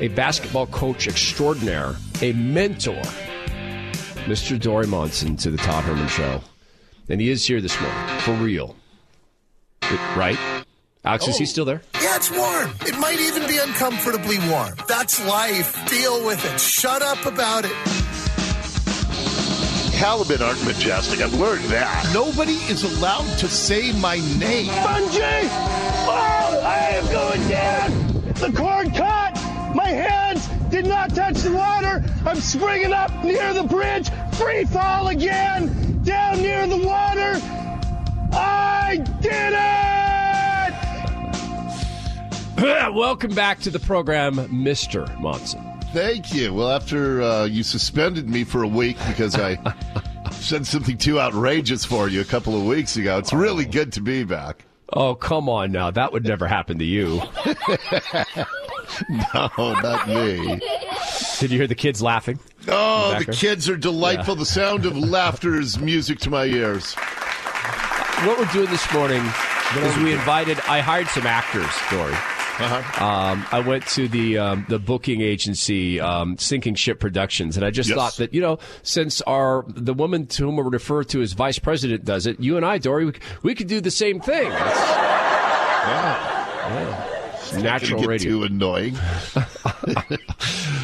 a basketball coach extraordinaire, a mentor, Mr. Dori Monson to the Todd Herman Show. And he is here this morning, for real. Right? Alex, is he oh. still there? Yeah, it's warm. It might even be uncomfortably warm. That's life. Deal with it. Shut up about it. Halibut aren't majestic. I've learned that. Nobody is allowed to say my name. Bungie! Oh, I am going down! The cord caught! My hands did not touch the water! I'm springing up near the bridge! Free fall again! Down near the water! I did it! Welcome back to the program, Mr. Monson. Thank you. Well, after uh, you suspended me for a week because I said something too outrageous for you a couple of weeks ago, it's really good to be back. Oh, come on now. That would never happen to you. no, not me. Did you hear the kids laughing? Oh, the kids are delightful. Yeah. The sound of laughter is music to my ears. What we're doing this morning is we invited, I hired some actors, Dori. Uh-huh. Um, I went to the um, the booking agency, um, Sinking Ship Productions, and I just yes. thought that you know, since our the woman to whom we refer to as vice president does it, you and I, Dori, we, we could do the same thing. yeah. yeah. Natural radio. Too annoying.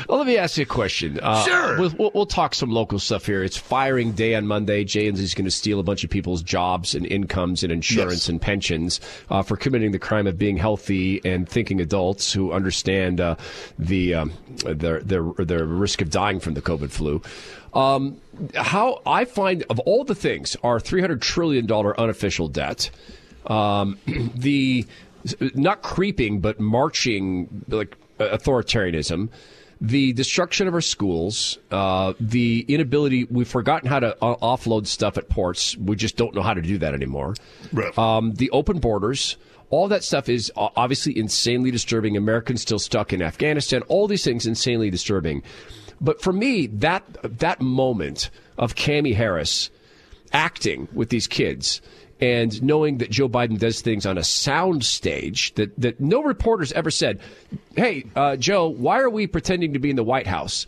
well, let me ask you a question. Uh, sure. We'll, we'll, we'll, talk some local stuff here. It's firing day on Monday. Jay Inslee is going to steal a bunch of people's jobs and incomes and insurance yes. and pensions uh, for committing the crime of being healthy and thinking adults who understand uh, the um, their, their their risk of dying from the COVID flu. Um, how I find of all the things, our three hundred trillion dollar unofficial debt, um, the not creeping but marching like authoritarianism the destruction of our schools, uh, the inability, we've forgotten how to uh, offload stuff at ports. We just don't know how to do that anymore. Right. Um, the open borders, all that stuff is obviously insanely disturbing. Americans still stuck in Afghanistan, all these things insanely disturbing. But for me, that, that moment of Cami Harris acting with these kids and knowing that Joe Biden does things on a sound stage that, that no reporters ever said, hey, uh, Joe, why are we pretending to be in the White House?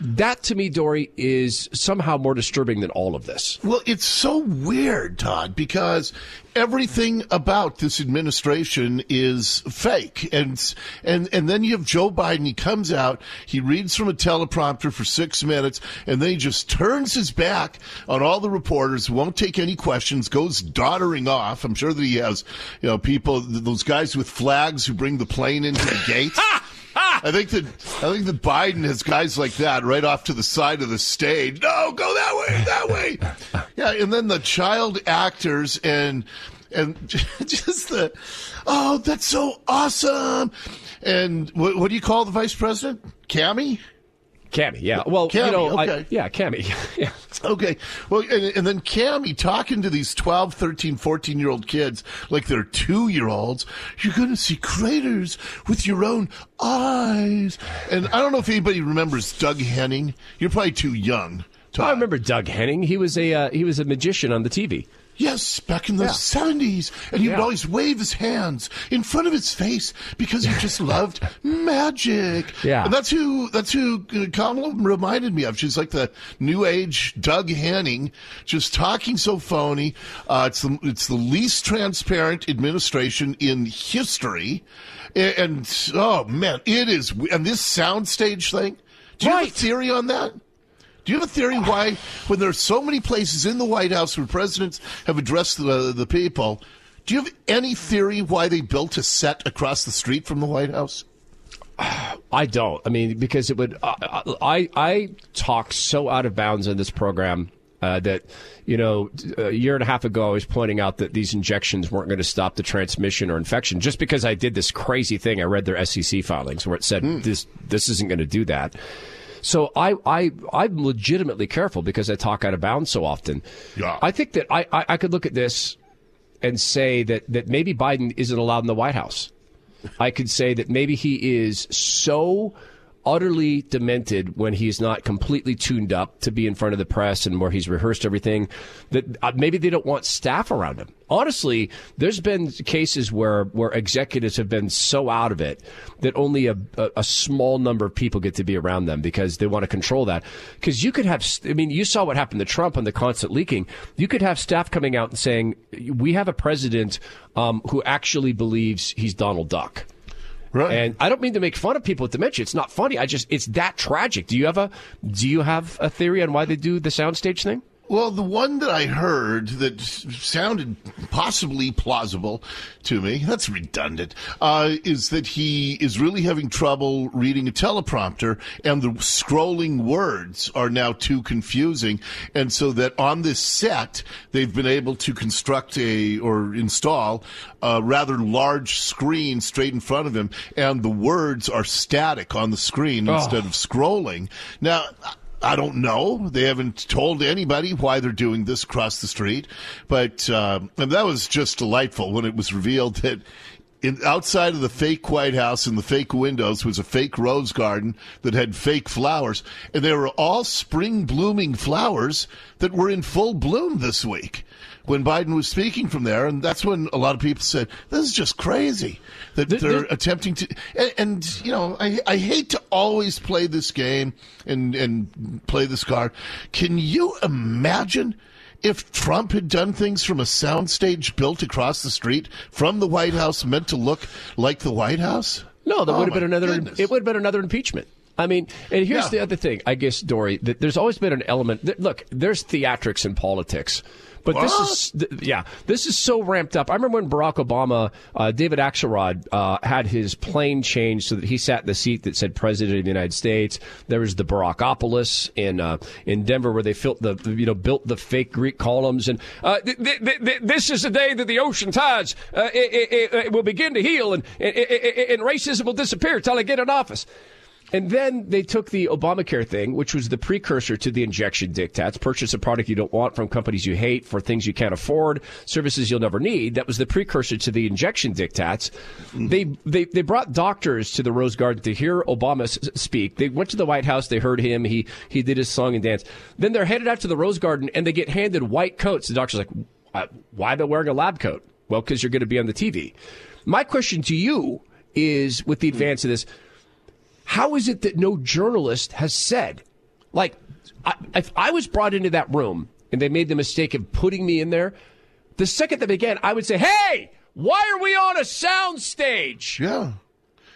That to me, Dori, is somehow more disturbing than all of this. Well, it's so weird, Todd, because everything about this administration is fake. And, and, and then you have Joe Biden. He comes out, he reads from a teleprompter for six minutes, and then he just turns his back on all the reporters, won't take any questions, goes doddering off. I'm sure that he has, you know, people, those guys with flags who bring the plane into the gate. I think that I think that Biden has guys like that right off to the side of the stage. No, go that way, that way. Yeah, and then the child actors and and just the oh, that's so awesome. And what, what do you call the vice president? Cami? Cami, yeah. Well, Cami, you know, okay. I, yeah, Cammy. yeah. Okay. Well, and, and then Cammy talking to these 12, 13, 14 year old kids like they're two year olds. You're going to see craters with your own eyes. And I don't know if anybody remembers Doug Henning. You're probably too young. I remember Doug Henning. He was a uh, he was a magician on the TV. Yes, back in the Yeah. 70s. And he would always wave his hands in front of his face because he just loved magic. Yeah. And that's who, that's who uh, Kamala reminded me of. She's like the new age Doug Henning, just talking so phony. Uh, it's the, it's the least transparent administration in history. A- And, oh man, it is. And this soundstage thing. Do you have a theory on that? Do you have a theory why, when there are so many places in the White House where presidents have addressed the, the people, do you have any theory why they built a set across the street from the White House? I don't. I mean, because it would. I I, I talk so out of bounds on this program. Uh, that you know, a year and a half ago, I was pointing out that these injections weren't going to stop the transmission or infection. Just because I did this crazy thing, I read their SEC filings where it said this this isn't going to do that. So I, I I'm legitimately careful because I talk out of bounds so often. Yeah. I think that I, I, I could look at this and say that, that maybe Biden isn't allowed in the White House. I could say that maybe he is so utterly demented when he's not completely tuned up to be in front of the press and where he's rehearsed everything. That uh, maybe they don't want staff around him. Honestly, there's been cases where where executives have been so out of it that only a, a, a small number of people get to be around them because they want to control that. Because you could have, I mean, you saw what happened to Trump on the constant leaking. You could have staff coming out and saying, "We have a president um, who actually believes he's Donald Duck." Right. And I don't mean to make fun of people with dementia. It's not funny. I just it's that tragic. Do you have a do you have a theory on why they do the soundstage thing? Well, the one that I heard that sounded possibly plausible to me, that's redundant, uh, is that he is really having trouble reading a teleprompter and the scrolling words are now too confusing. And so that on this set, they've been able to construct a or install a rather large screen straight in front of him and the words are static on the screen instead of scrolling. Now, I don't know. They haven't told anybody why they're doing this across the street, but uh, that was just delightful when it was revealed that in, outside of the fake White House and the fake windows was a fake rose garden that had fake flowers, and they were all spring blooming flowers that were in full bloom this week when Biden was speaking from there, and that's when a lot of people said, "This is just crazy." That they're attempting to, and, and you know, I I hate to always play this game and and play this card. Can you imagine? If Trump had done things from a soundstage built across the street from the White House meant to look like the White House? No, that Oh, would have been another. goodness. It would have been another impeachment. I mean, and here's Yeah. the other thing, I guess, Dori. That there's always been an element. That, look, there's theatrics in politics, but this What? is th- yeah, this is so ramped up. I remember when Barack Obama, uh, David Axelrod, uh, had his plane changed so that he sat in the seat that said President of the United States. There was the Barackopolis in uh, in Denver where they built the you know built the fake Greek columns, and uh, th- th- th- th- this is the day that the ocean tides uh, i- i- i- will begin to heal and, and, and racism will disappear until I get in office. And then they took the Obamacare thing, which was the precursor to the injection diktats. Purchase a product you don't want from companies you hate for things you can't afford, services you'll never need. That was the precursor to the injection diktats. They, they, they brought doctors to the Rose Garden to hear Obama s- speak. They went to the White House. They heard him. He, he did his song and dance. Then they're headed out to the Rose Garden and they get handed white coats. The doctor's like, "Uh, why are they wearing a lab coat? Well, because you're going to be on the TV. My question to you is with the advance of this, how is it that no journalist has said, like, I, if I was brought into that room and they made the mistake of putting me in there, the second that began, I would say, hey, why are we on a sound stage? Yeah.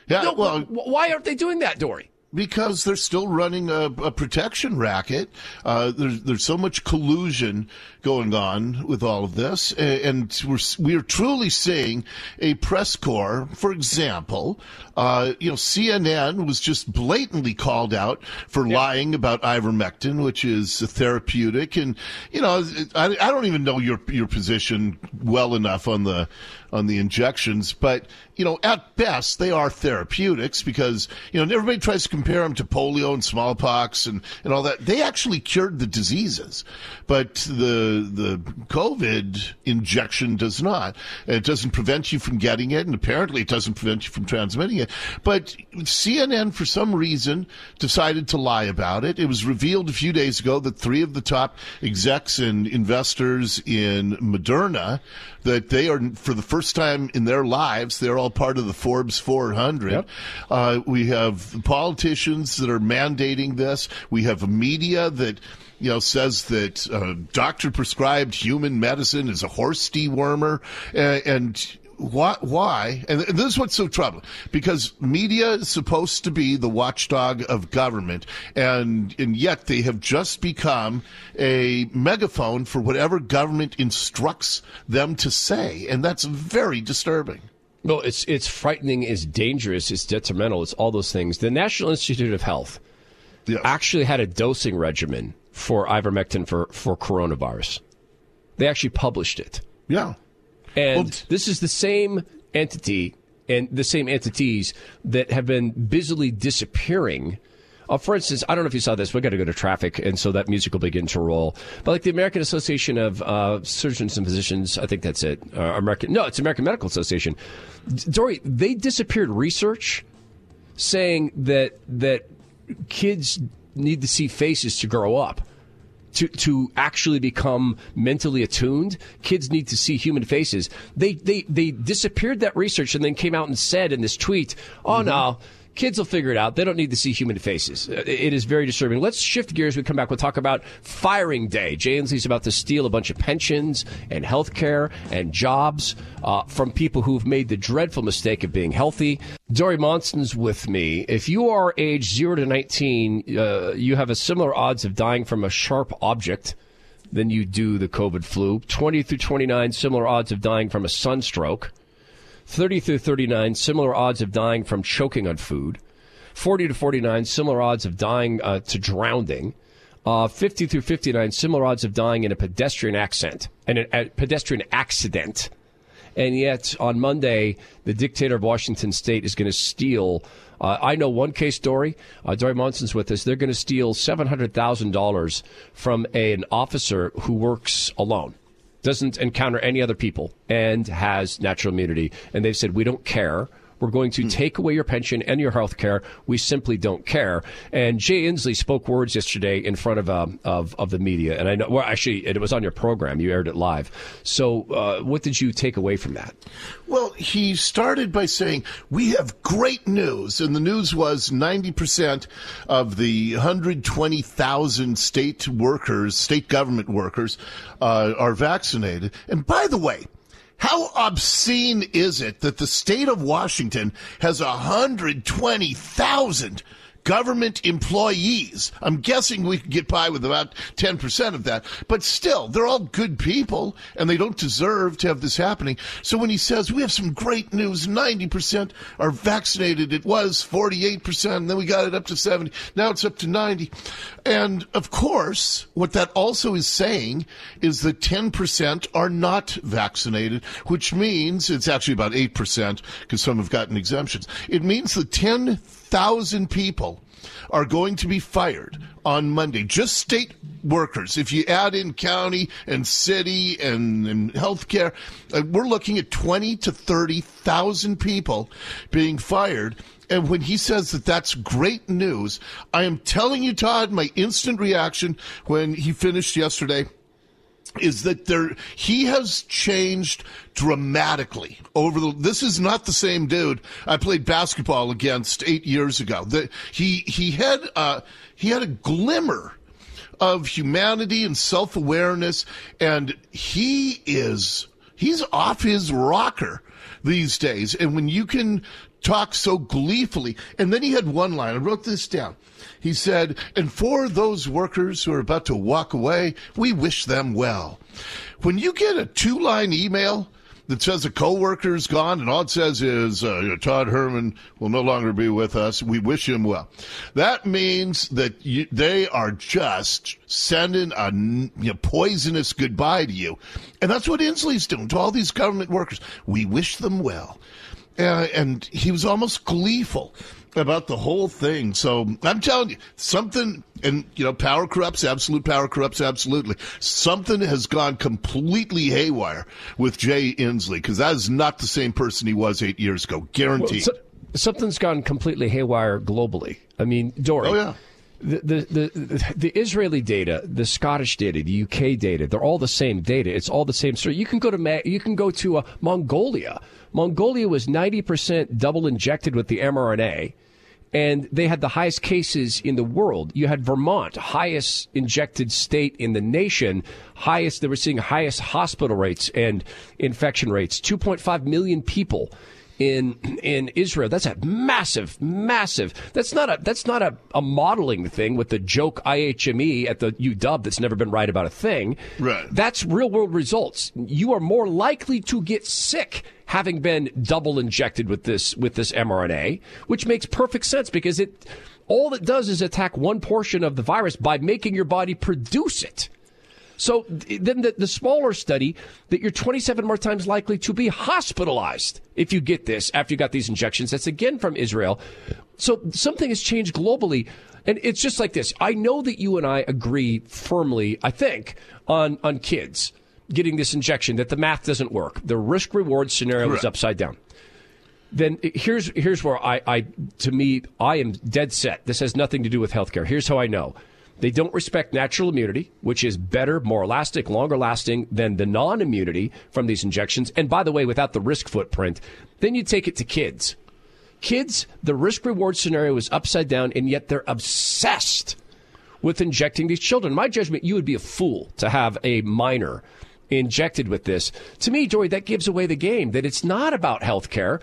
Yeah. No, well, why aren't they doing that, Dori? Because they're still running a, a protection racket. Uh, there's there's so much collusion going on with all of this, and we're we're truly seeing a press corps. For example, uh, you know, CNN was just blatantly called out for lying about ivermectin, which is a therapeutic, and you know, I, I don't even know your your position well enough on the on the injections, but you know, at best they are therapeutics because you know everybody tries to compare them to polio and smallpox and, and all that. They actually cured the diseases, but the the COVID injection does not. It doesn't prevent you from getting it, and apparently it doesn't prevent you from transmitting it. But CNN, for some reason, decided to lie about it. It was revealed a few days ago that three of the top execs and investors in Moderna that they are for the first time in their lives they're all part of the Forbes 400. Yep. Uh, we have politicians that are mandating this. We have media that you know says that uh, doctor prescribed human medicine is a horse dewormer and. and why, why? And this is what's so troubling because media is supposed to be the watchdog of government, and and yet they have just become a megaphone for whatever government instructs them to say, and that's very disturbing. Well, it's it's frightening, it's dangerous, it's detrimental, it's all those things. The National Institute of Health Yes. actually had a dosing regimen for ivermectin for, for coronavirus. They actually published it. Yeah. And Well, t- this is the same entity and the same entities that have been busily disappearing. Uh, for instance, I don't know if you saw this. We've got to go to traffic, and so that music will begin to roll. But like the American Association of uh, Surgeons and Physicians, I think that's it. Uh, American, no, it's American Medical Association. Dori, they disappeared research saying that that kids need to see faces to grow up. To, to actually become mentally attuned, kids need to see human faces. They, they, they disappeared that research and then came out and said in this tweet, oh mm-hmm. no, Kids will figure it out. They don't need to see human faces. Uh, it is very disturbing. Let's shift gears. We come back. We'll talk about firing day. Jay Inslee's about to steal a bunch of pensions and health care and jobs uh, from people who've made the dreadful mistake of being healthy. Dori Monson's with me. If you are age 0 to 19, uh, you have a similar odds of dying from a sharp object than you do the COVID flu. 20 through 29, similar odds of dying from a sunstroke. 30 through 39, similar odds of dying from choking on food. 40 to 49, similar odds of dying uh, to drowning. Uh, 50 through 59, similar odds of dying in a pedestrian accident and a, pedestrian accident. And yet, on Monday, the dictator of Washington State is going to steal. Uh, I know one case story. Uh, Dori Monson's with us. They're going to steal seven hundred thousand dollars from a, an officer who works alone doesn't encounter any other people and has natural immunity. And they've said, we don't care. We're going to hmm. take away your pension and your health care. We simply don't care. And Jay Inslee spoke words yesterday in front of um, of, of the media, and I know. Well, actually, it was on your program. You aired it live. So, uh, what did you take away from that? Well, he started by saying we have great news, and the news was ninety percent of the hundred twenty thousand state workers, state government workers, uh, are vaccinated. And by the way. How obscene is it that the state of Washington has 120,000 government employees. I'm guessing we could get by with about 10% of that. But still, they're all good people and they don't deserve to have this happening. So when he says we have some great news, 90% are vaccinated, it was 48%, and then we got it up to 70. Now it's up to 90. And of course, what that also is saying is that 10% are not vaccinated, which means it's actually about 8% because some have gotten exemptions. It means that 10 thousand people are going to be fired on Monday. Just state workers. If you add in county and city and, and healthcare, uh, we're looking at twenty to thirty thousand people being fired. And when he says that that's great news, I am telling you, Todd, my instant reaction when he finished yesterday is that there he has changed dramatically over the this is not the same dude I played basketball against 8 years ago. The, he he had uh he had a glimmer of humanity and self-awareness and he is he's off his rocker these days and when you can talk so gleefully and then he had one line I wrote this down he said, and for those workers who are about to walk away, we wish them well. When you get a two line email that says a coworker is gone and all it says is uh, Todd Herman will no longer be with us. We wish him well. That means that you, they are just sending a you know, poisonous goodbye to you. And that's what Inslee's doing to all these government workers. We wish them well. Uh, and he was almost gleeful about the whole thing. So I'm telling you, something, and you know, power corrupts, absolute power corrupts, absolutely. Something has gone completely haywire with Jay Inslee because that is not the same person he was eight years ago, guaranteed. Well, so, something's gone completely haywire globally. I mean, Dori. Oh yeah. The, the, the, Israeli data, the Scottish data, the UK data, they're all the same data. It's all the same story. You can go to you can go to uh, Mongolia. Mongolia was 90% double injected with the mRNA and they had the highest cases in the world. You had Vermont, highest injected state in the nation, highest, they were seeing highest hospital rates and infection rates, 2.5 million people in in Israel. That's a massive, massive. That's not a that's not a, a modeling thing with the joke IHME at the UW that's never been right about a thing. Right. That's real world results. You are more likely to get sick having been double injected with this with this mRNA, which makes perfect sense because it all it does is attack one portion of the virus by making your body produce it. So then the, the smaller study that you're 27 more times likely to be hospitalized if you get this after you got these injections. That's again from Israel. So something has changed globally. And it's just like this. I know that you and I agree firmly, I think, on, on kids getting this injection, that the math doesn't work. The risk reward scenario Correct. is upside down. then here's here's where I, I to me I am dead set. This has nothing to do with healthcare. Here's how I know. They don't respect natural immunity, which is better, more elastic, longer lasting than the non immunity from these injections. And by the way, without the risk footprint, then you take it to kids. Kids, the risk reward scenario is upside down, and yet they're obsessed with injecting these children. My judgment, you would be a fool to have a minor injected with this. To me, Dori, that gives away the game, that it's not about health care.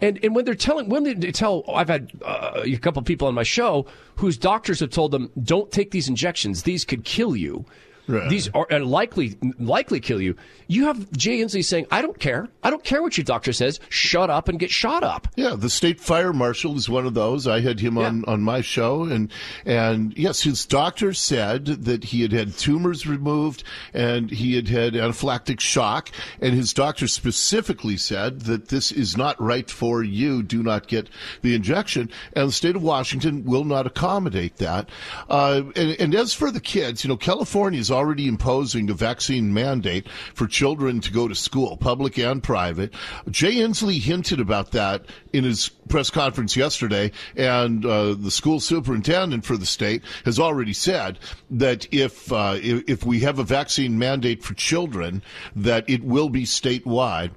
And, and when they're telling, when they tell, I've had uh, a couple of people on my show whose doctors have told them, don't take these injections. These could kill you. Right. These are likely likely kill you. You have Jay Inslee saying, "I don't care. I don't care what your doctor says. Shut up and get shot up." Yeah, the state fire marshal is one of those. I had him on, yeah. on my show, and and yes, his doctor said that he had had tumors removed and he had had anaphylactic shock, and his doctor specifically said that this is not right for you. Do not get the injection, and the state of Washington will not accommodate that. Uh, and, and as for the kids, you know, California is already imposing a vaccine mandate for children to go to school, public and private. Jay Inslee hinted about that in his press conference yesterday, and uh, the school superintendent for the state has already said that if uh, if we have a vaccine mandate for children, that it will be statewide.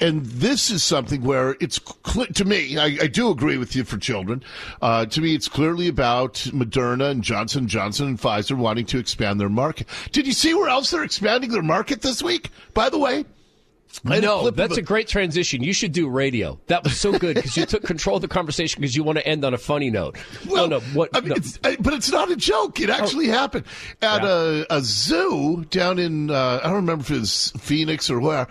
And this is something where it's cl- to me, I, I, do agree with you for children. Uh, to me, it's clearly about Moderna and Johnson Johnson and Pfizer wanting to expand their market. Did you see where else they're expanding their market this week? By the way, I know that's a great transition. You should do radio. That was so good because you took control of the conversation because you want to end on a funny note. Well, no, no, what? I mean, no. It's, but it's not a joke. It actually oh. happened at yeah. a, a, zoo down in uh, I don't remember if it was Phoenix or where,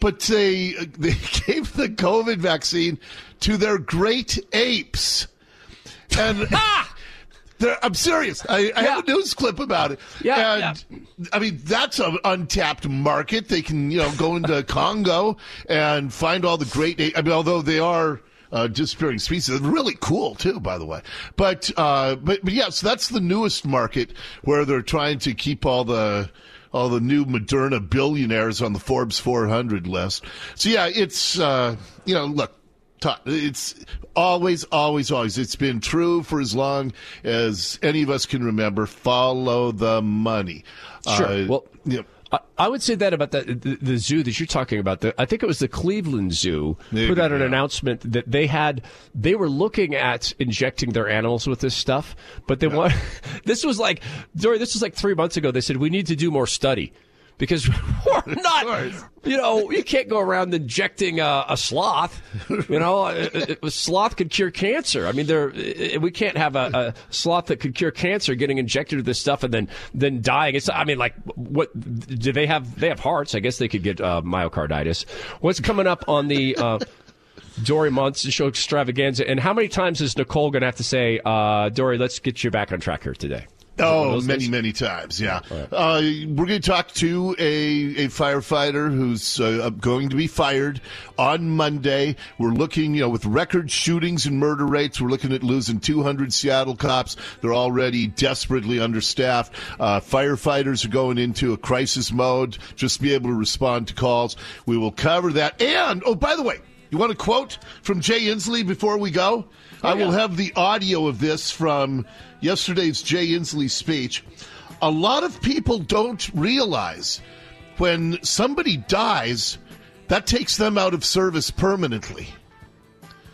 but they they gave the COVID vaccine to their great apes, and. I'm serious. I, I have a news clip about it. Yeah, and, yeah. I mean, that's an untapped market. They can, you know, go into Congo and find all the great. I mean, although they are uh, disappearing species, really cool too, by the way. But uh, but but yes, yeah, so that's the newest market where they're trying to keep all the all the new Moderna billionaires on the Forbes 400 list. So yeah, it's uh, you know, look, it's always, always, always. It's been true for as long as any of us can remember. Follow the money. Sure. Uh, well, know, I would say that about the, the, the, zoo that you're talking about. The, I think it was the Cleveland Zoo put out an announcement that they had they were looking at injecting their animals with this stuff, but they yeah. want this was like Dori. This was like three months ago. They said we need to do more study because we're not, you know, you can't go around injecting a, a sloth. You know, a, a, sloth could cure cancer. I mean, there we can't have a, sloth that could cure cancer getting injected with this stuff and then then dying. It's, I mean, like, what do they have? They have hearts. I guess they could get uh, myocarditis. What's coming up on the? Uh, Dori Monster Show extravaganza. And how many times is Nicole going to have to say, uh, Dori, let's get you back on track here today? Oh, many, many times, yeah. Right. Uh, we're going to talk to a, a firefighter who's uh, going to be fired on Monday. We're looking, you know, with record shootings and murder rates, we're looking at losing 200 Seattle cops. They're already desperately understaffed. Uh, firefighters are going into a crisis mode, just to be able to respond to calls. We will cover that. And, oh, by the way, you want a quote from Jay Inslee before we go? Oh, I will have the audio of this from yesterday's Jay Inslee speech. A lot of people don't realize when somebody dies, that takes them out of service permanently.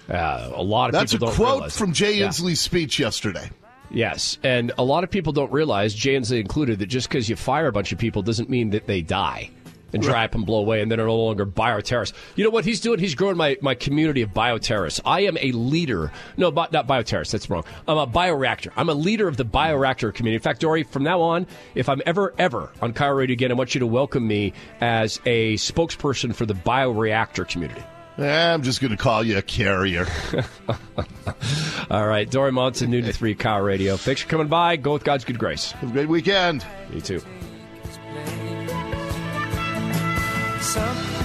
Uh, a lot of That's a quote from Jay yeah. Inslee's speech yesterday. Yes, and a lot of people don't realize, Jay Inslee included, that just because you fire a bunch of people doesn't mean that they die and dry up and blow away, and then are no longer bioterrorists. You know what he's doing? He's growing my, my community of bioterrorists. I am a leader. No, not bioterrorists. That's wrong. I'm a bioreactor. I'm a leader of the bioreactor community. In fact, Dori, from now on, if I'm ever, ever on KIRO Radio again, I want you to welcome me as a spokesperson for the bioreactor community. Eh, I'm just going to call you a carrier. All right. Dori Monson, noon to 3, KIRO Radio. Thanks for coming by. Go with God's good grace. Have a great weekend. You too. something